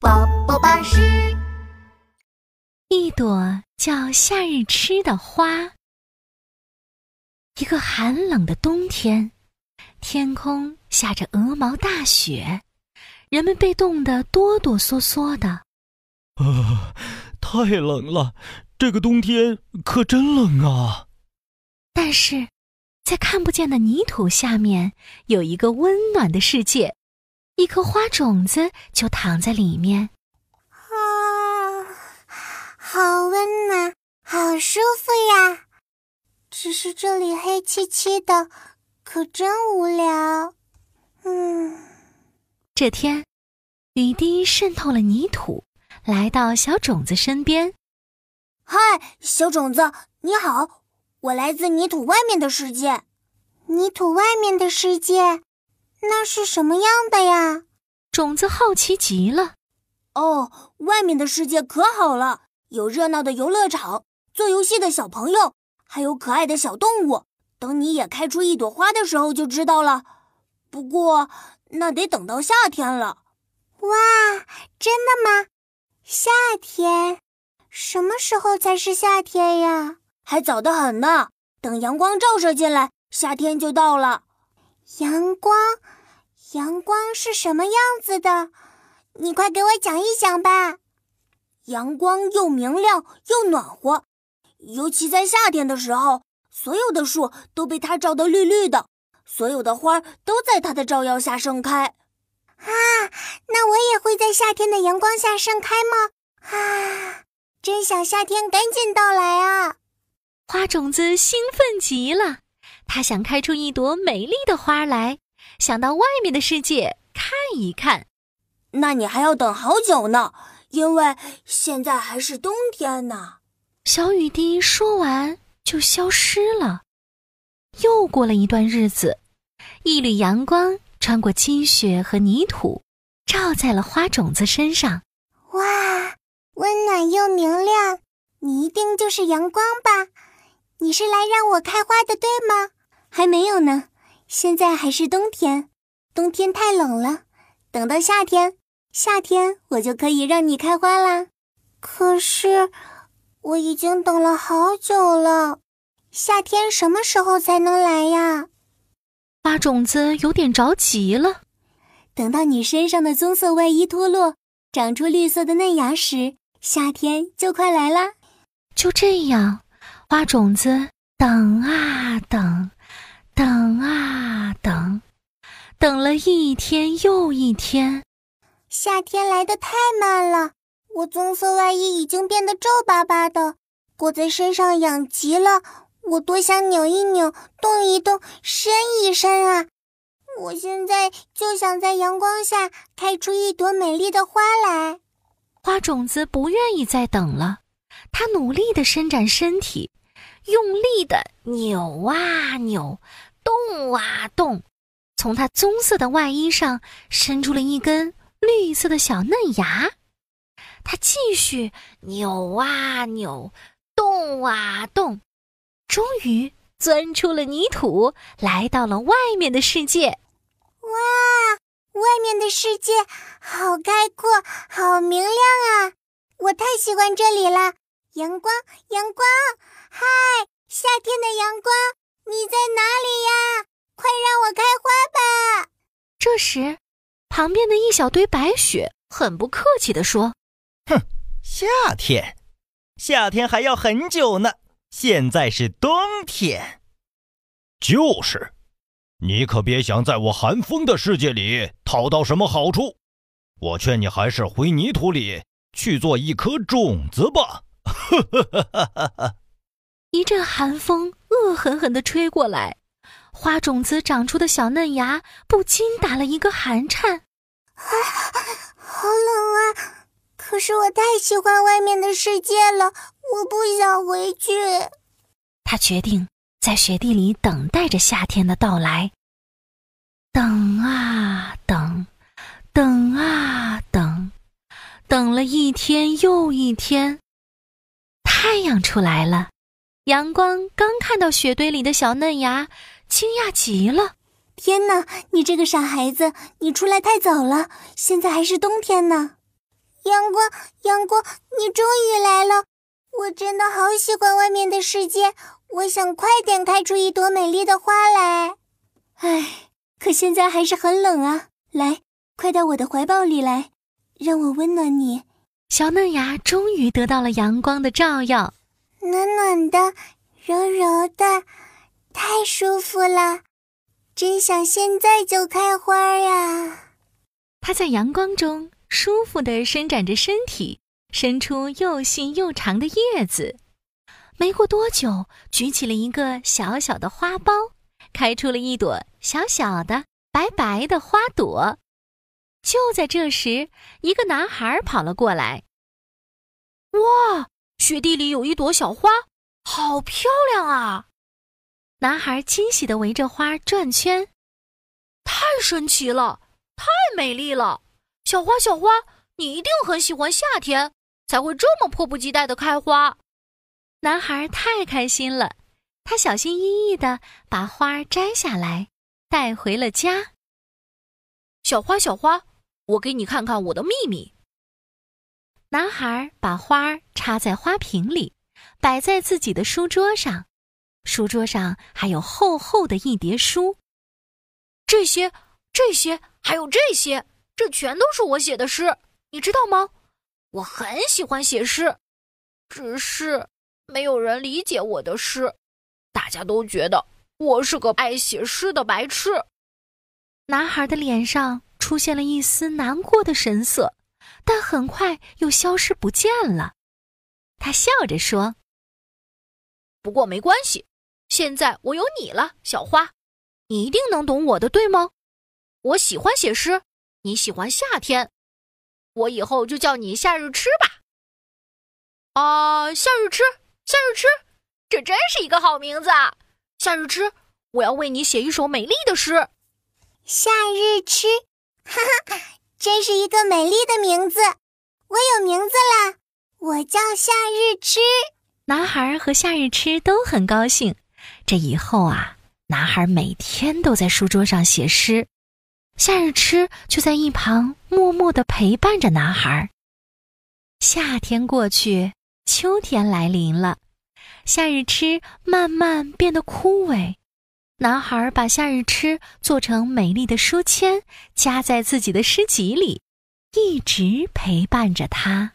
宝宝巴士。一朵叫夏日吃的花。一个寒冷的冬天，天空下着鹅毛大雪，人们被冻得哆哆嗦嗦的。啊，太冷了！这个冬天可真冷啊！但是，在看不见的泥土下面，有一个温暖的世界。一颗花种子就躺在里面，啊，好温暖，好舒服呀！只是这里黑漆漆的，可真无聊。嗯，这天，雨滴渗透了泥土，来到小种子身边。嗨，小种子，你好，我来自泥土外面的世界。泥土外面的世界。那是什么样的呀？种子好奇极了。哦，外面的世界可好了，有热闹的游乐场，做游戏的小朋友，还有可爱的小动物。等你也开出一朵花的时候，就知道了。不过那得等到夏天了。哇，真的吗？夏天？什么时候才是夏天呀？还早得很呢。等阳光照射进来，夏天就到了。阳光。阳光是什么样子的？你快给我讲一讲吧。阳光又明亮又暖和，尤其在夏天的时候，所有的树都被它照得绿绿的，所有的花都在它的照耀下盛开。啊，那我也会在夏天的阳光下盛开吗？啊，真想夏天赶紧到来啊！花种子兴奋极了，它想开出一朵美丽的花来。想到外面的世界看一看，那你还要等好久呢，因为现在还是冬天呢。小雨滴说完就消失了。又过了一段日子，一缕阳光穿过积雪和泥土，照在了花种子身上。哇，温暖又明亮，你一定就是阳光吧？你是来让我开花的，对吗？还没有呢。现在还是冬天，冬天太冷了。等到夏天，夏天我就可以让你开花啦。可是我已经等了好久了，夏天什么时候才能来呀？花种子有点着急了。等到你身上的棕色外衣脱落，长出绿色的嫩芽时，夏天就快来啦。就这样，花种子等啊等。等啊等，等了一天又一天，夏天来的太慢了。我棕色外衣已经变得皱巴巴的，裹在身上痒极了。我多想扭一扭，动一动，伸一伸啊！我现在就想在阳光下开出一朵美丽的花来。花种子不愿意再等了，它努力地伸展身体。用力地扭啊扭，动啊动，从它棕色的外衣上伸出了一根绿色的小嫩芽。它继续扭啊扭，动啊动，终于钻出了泥土，来到了外面的世界。哇，外面的世界好开阔，好明亮啊！我太喜欢这里了。阳光，阳光，嗨，夏天的阳光，你在哪里呀？快让我开花吧！这时，旁边的一小堆白雪很不客气地说：“哼，夏天，夏天还要很久呢。现在是冬天。就是，你可别想在我寒风的世界里讨到什么好处。我劝你还是回泥土里去做一颗种子吧。”一阵寒风恶狠狠地吹过来，花种子长出的小嫩芽不禁打了一个寒颤。啊，好冷啊！可是我太喜欢外面的世界了，我不想回去。他决定在雪地里等待着夏天的到来。等啊等，等啊等，等了一天又一天。太阳出来了，阳光刚看到雪堆里的小嫩芽，惊讶极了。天哪，你这个傻孩子，你出来太早了，现在还是冬天呢。阳光，阳光，你终于来了！我真的好喜欢外面的世界，我想快点开出一朵美丽的花来。唉，可现在还是很冷啊！来，快到我的怀抱里来，让我温暖你。小嫩芽终于得到了阳光的照耀，暖暖的，柔柔的，太舒服了。真想现在就开花呀！它在阳光中舒服地伸展着身体，伸出又细又长的叶子。没过多久，举起了一个小小的花苞，开出了一朵小小的、白白的花朵。就在这时，一个男孩跑了过来。“哇，雪地里有一朵小花，好漂亮啊！”男孩惊喜地围着花转圈，太神奇了，太美丽了！小花，小花，你一定很喜欢夏天，才会这么迫不及待地开花。男孩太开心了，他小心翼翼地把花摘下来，带回了家。小花，小花，我给你看看我的秘密。男孩把花插在花瓶里，摆在自己的书桌上。书桌上还有厚厚的一叠书，这些、这些还有这些，这全都是我写的诗，你知道吗？我很喜欢写诗，只是没有人理解我的诗，大家都觉得我是个爱写诗的白痴。男孩的脸上出现了一丝难过的神色，但很快又消失不见了。他笑着说：“不过没关系。”现在我有你了，小花，你一定能懂我的，对吗？我喜欢写诗，你喜欢夏天，我以后就叫你夏日吃吧。啊，夏日吃，夏日吃，这真是一个好名字啊！夏日吃，我要为你写一首美丽的诗。夏日吃，哈哈，真是一个美丽的名字。我有名字啦，我叫夏日吃。男孩和夏日吃都很高兴。这以后啊，男孩每天都在书桌上写诗，夏日吃就在一旁默默的陪伴着男孩。夏天过去，秋天来临了，夏日吃慢慢变得枯萎。男孩把夏日吃做成美丽的书签，夹在自己的诗集里，一直陪伴着他。